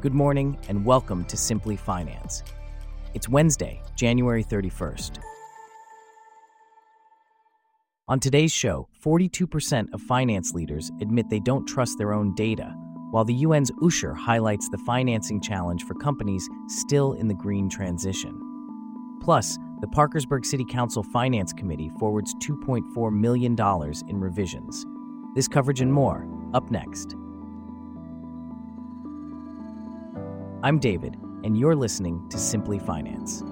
Good morning and welcome to Simply Finance. It's Wednesday, January 31st. On today's show, 42% of finance leaders admit they don't trust their own data, while the UN's Usher highlights the financing challenge for companies still in the green transition. Plus, the Parkersburg City Council Finance Committee forwards $2.4 million in revisions. This coverage and more, up next. I'm David, and you're listening to Simply Finance.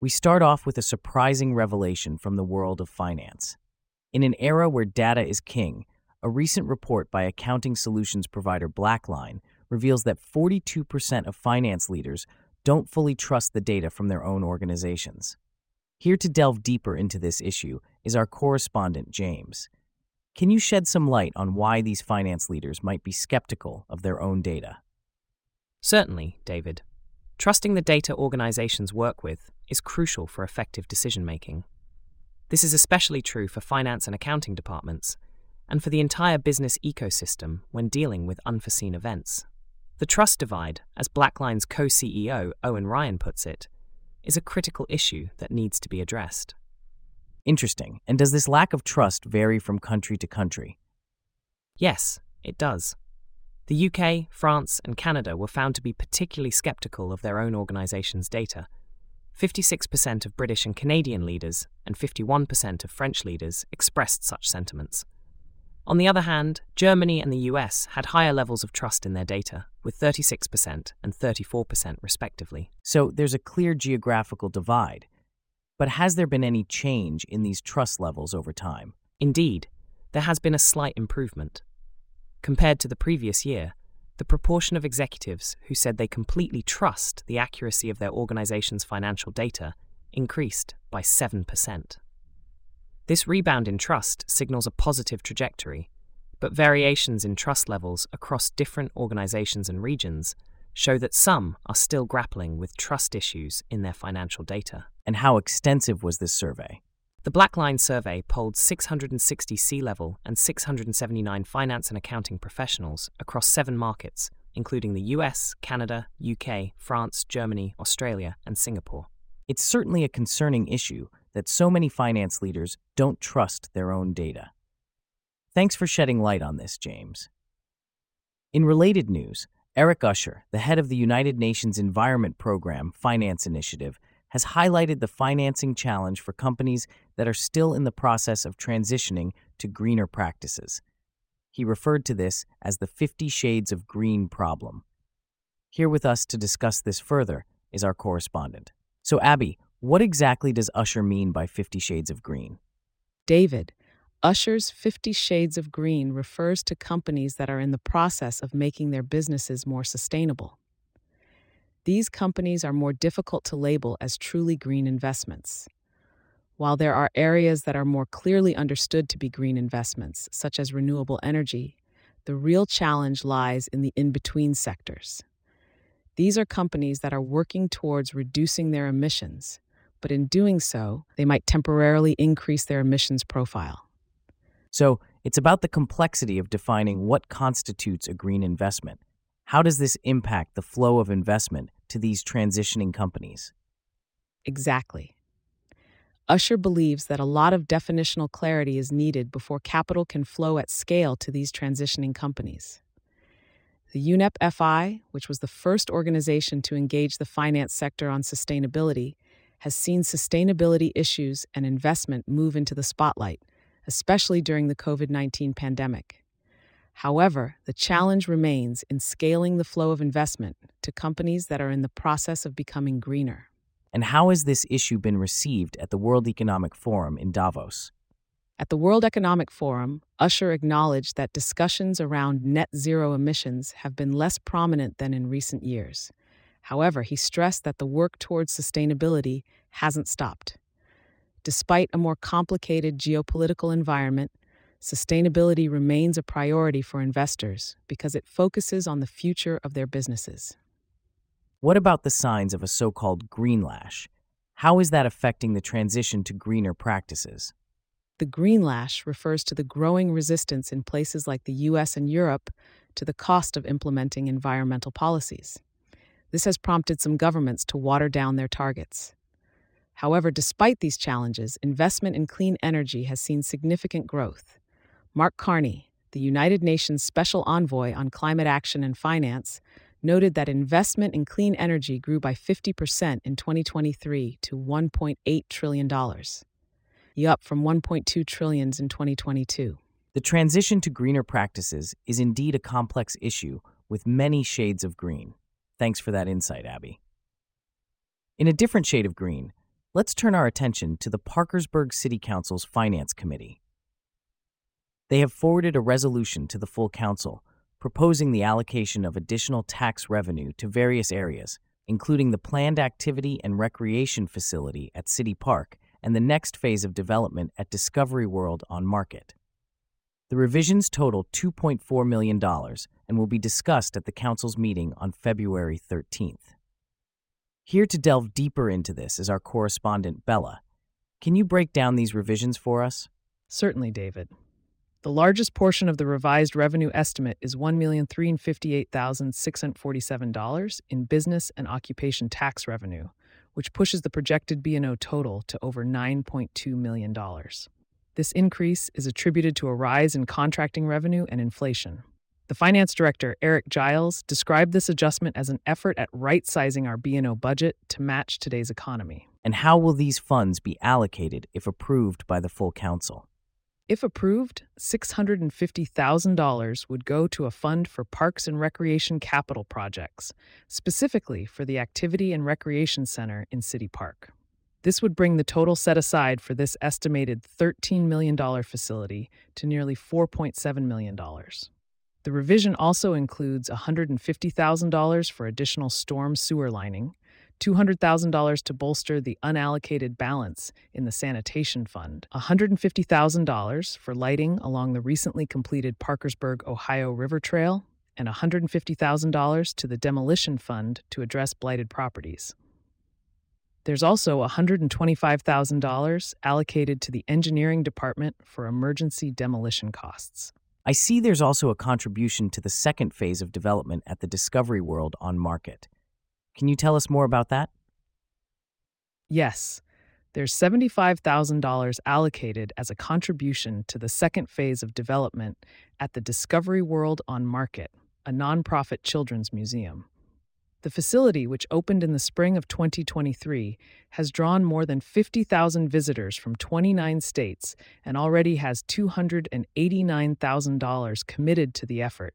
We start off with a surprising revelation from the world of finance. In an era where data is king, a recent report by accounting solutions provider Blackline reveals that 42% of finance leaders don't fully trust the data from their own organizations. Here to delve deeper into this issue is our correspondent, James. Can you shed some light on why these finance leaders might be skeptical of their own data? Certainly, David. Trusting the data organizations work with is crucial for effective decision making. This is especially true for finance and accounting departments, and for the entire business ecosystem when dealing with unforeseen events. The trust divide, as Blackline's co CEO Owen Ryan puts it, is a critical issue that needs to be addressed. Interesting. And does this lack of trust vary from country to country? Yes, it does. The UK, France, and Canada were found to be particularly skeptical of their own organisation's data. 56% of British and Canadian leaders and 51% of French leaders expressed such sentiments. On the other hand, Germany and the US had higher levels of trust in their data, with 36% and 34% respectively. So there's a clear geographical divide. But has there been any change in these trust levels over time? Indeed, there has been a slight improvement. Compared to the previous year, the proportion of executives who said they completely trust the accuracy of their organization's financial data increased by 7%. This rebound in trust signals a positive trajectory, but variations in trust levels across different organizations and regions show that some are still grappling with trust issues in their financial data. And how extensive was this survey? The Blackline survey polled 660 C level and 679 finance and accounting professionals across seven markets, including the US, Canada, UK, France, Germany, Australia, and Singapore. It's certainly a concerning issue that so many finance leaders don't trust their own data. Thanks for shedding light on this, James. In related news, Eric Usher, the head of the United Nations Environment Program Finance Initiative, has highlighted the financing challenge for companies that are still in the process of transitioning to greener practices. He referred to this as the 50 Shades of Green problem. Here with us to discuss this further is our correspondent. So, Abby, what exactly does Usher mean by 50 Shades of Green? David, Usher's 50 Shades of Green refers to companies that are in the process of making their businesses more sustainable. These companies are more difficult to label as truly green investments. While there are areas that are more clearly understood to be green investments, such as renewable energy, the real challenge lies in the in between sectors. These are companies that are working towards reducing their emissions, but in doing so, they might temporarily increase their emissions profile. So, it's about the complexity of defining what constitutes a green investment. How does this impact the flow of investment to these transitioning companies? Exactly. Usher believes that a lot of definitional clarity is needed before capital can flow at scale to these transitioning companies. The UNEP FI, which was the first organization to engage the finance sector on sustainability, has seen sustainability issues and investment move into the spotlight especially during the COVID 19 pandemic. However, the challenge remains in scaling the flow of investment to companies that are in the process of becoming greener. And how has this issue been received at the World Economic Forum in Davos? At the World Economic Forum, Usher acknowledged that discussions around net zero emissions have been less prominent than in recent years. However, he stressed that the work towards sustainability hasn't stopped. Despite a more complicated geopolitical environment, sustainability remains a priority for investors because it focuses on the future of their businesses. What about the signs of a so called greenlash? How is that affecting the transition to greener practices? The greenlash refers to the growing resistance in places like the US and Europe to the cost of implementing environmental policies. This has prompted some governments to water down their targets. However, despite these challenges, investment in clean energy has seen significant growth. Mark Carney, the United Nations Special Envoy on Climate Action and Finance, noted that investment in clean energy grew by 50% in 2023 to $1.8 trillion, up from $1.2 trillion in 2022. The transition to greener practices is indeed a complex issue with many shades of green. Thanks for that insight, Abby. In a different shade of green, let's turn our attention to the Parkersburg City Council's Finance Committee. They have forwarded a resolution to the full council proposing the allocation of additional tax revenue to various areas, including the planned activity and recreation facility at City Park and the next phase of development at Discovery World on Market. The revisions total $2.4 million and will be discussed at the Council's meeting on February 13th. Here to delve deeper into this is our correspondent, Bella. Can you break down these revisions for us? Certainly, David. The largest portion of the revised revenue estimate is $1,358,647 in business and occupation tax revenue, which pushes the projected B&O total to over $9.2 million. This increase is attributed to a rise in contracting revenue and inflation. The finance director, Eric Jiles, described this adjustment as an effort at right-sizing our B&O budget to match today's economy. And how will these funds be allocated if approved by the full council? If approved, $650,000 would go to a fund for parks and recreation capital projects, specifically for the Activity and Recreation Center in City Park. This would bring the total set aside for this estimated $13 million facility to nearly $4.7 million. The revision also includes $150,000 for additional storm sewer lining, $200,000 to bolster the unallocated balance in the sanitation fund, $150,000 for lighting along the recently completed Parkersburg, Ohio River Trail, and $150,000 to the demolition fund to address blighted properties. There's also $125,000 allocated to the engineering department for emergency demolition costs. I see there's also a contribution to the second phase of development at the Discovery World on Market. Can you tell us more about that? Yes. There's $75,000 allocated as a contribution to the second phase of development at the Discovery World on Market, a nonprofit children's museum. The facility, which opened in the spring of 2023, has drawn more than 50,000 visitors from 29 states and already has $289,000 committed to the effort,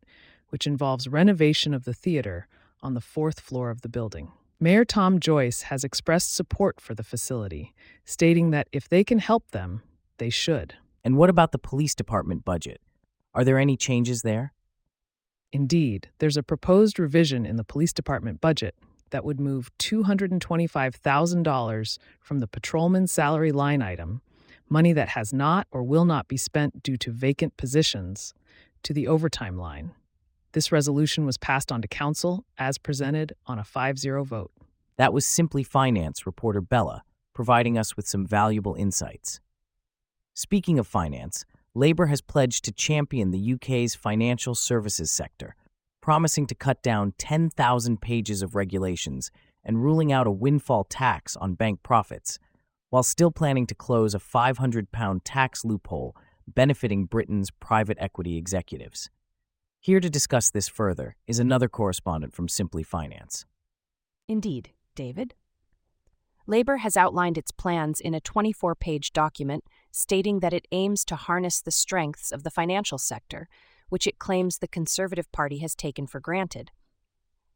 which involves renovation of the theater, on the fourth floor of the building. Mayor Tom Joyce has expressed support for the facility, stating that if they can help them, they should. And what about the police department budget? Are there any changes there? Indeed, there's a proposed revision in the police department budget that would move $225,000 from the patrolman salary line item, money that has not or will not be spent due to vacant positions, to the overtime line. This resolution was passed on to Council as presented on a 5 0 vote. That was Simply Finance reporter Bella providing us with some valuable insights. Speaking of finance, Labour has pledged to champion the UK's financial services sector, promising to cut down 10,000 pages of regulations and ruling out a windfall tax on bank profits, while still planning to close a £500 tax loophole benefiting Britain's private equity executives. Here to discuss this further is another correspondent from Simply Finance. Indeed, David. Labour has outlined its plans in a 24 page document stating that it aims to harness the strengths of the financial sector, which it claims the Conservative Party has taken for granted.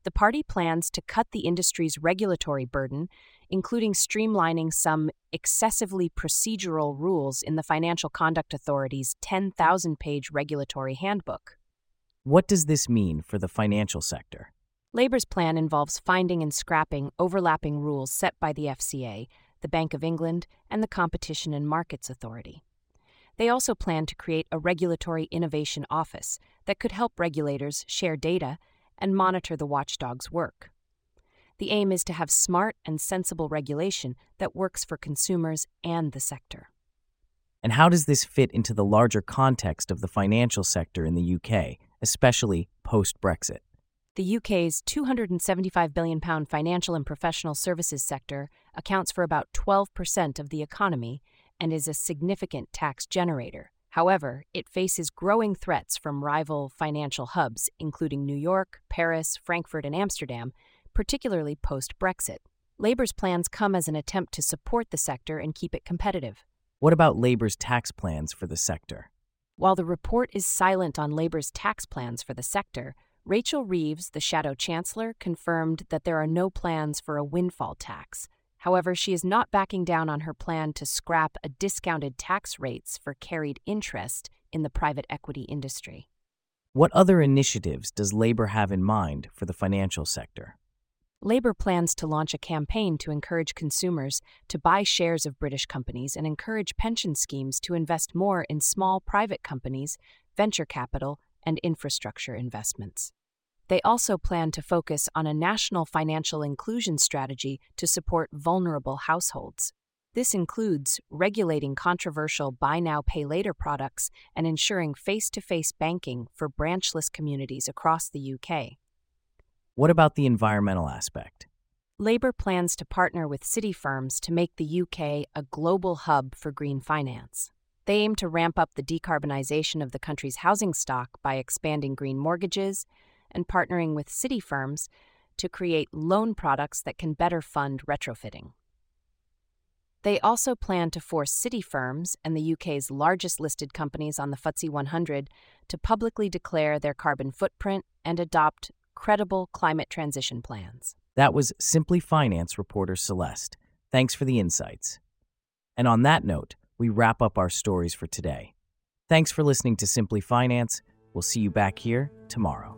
The party plans to cut the industry's regulatory burden, including streamlining some excessively procedural rules in the Financial Conduct Authority's 10,000 page regulatory handbook. What does this mean for the financial sector? Labour's plan involves finding and scrapping overlapping rules set by the FCA, the Bank of England, and the Competition and Markets Authority. They also plan to create a regulatory innovation office that could help regulators share data and monitor the watchdog's work. The aim is to have smart and sensible regulation that works for consumers and the sector. And how does this fit into the larger context of the financial sector in the UK, especially post Brexit? The UK's £275 billion financial and professional services sector accounts for about 12% of the economy and is a significant tax generator. However, it faces growing threats from rival financial hubs, including New York, Paris, Frankfurt, and Amsterdam, particularly post Brexit. Labour's plans come as an attempt to support the sector and keep it competitive. What about Labour's tax plans for the sector? While the report is silent on Labour's tax plans for the sector, Rachel Reeves, the shadow chancellor, confirmed that there are no plans for a windfall tax. However, she is not backing down on her plan to scrap a discounted tax rates for carried interest in the private equity industry. What other initiatives does Labour have in mind for the financial sector? Labour plans to launch a campaign to encourage consumers to buy shares of British companies and encourage pension schemes to invest more in small private companies, venture capital, and infrastructure investments. They also plan to focus on a national financial inclusion strategy to support vulnerable households. This includes regulating controversial buy now, pay later products and ensuring face to face banking for branchless communities across the UK. What about the environmental aspect? Labour plans to partner with city firms to make the UK a global hub for green finance. They aim to ramp up the decarbonisation of the country's housing stock by expanding green mortgages, and partnering with city firms to create loan products that can better fund retrofitting. They also plan to force city firms and the UK's largest listed companies on the FTSE 100 to publicly declare their carbon footprint and adopt credible climate transition plans. That was Simply Finance reporter Celeste. Thanks for the insights. And on that note, we wrap up our stories for today. Thanks for listening to Simply Finance. We'll see you back here tomorrow.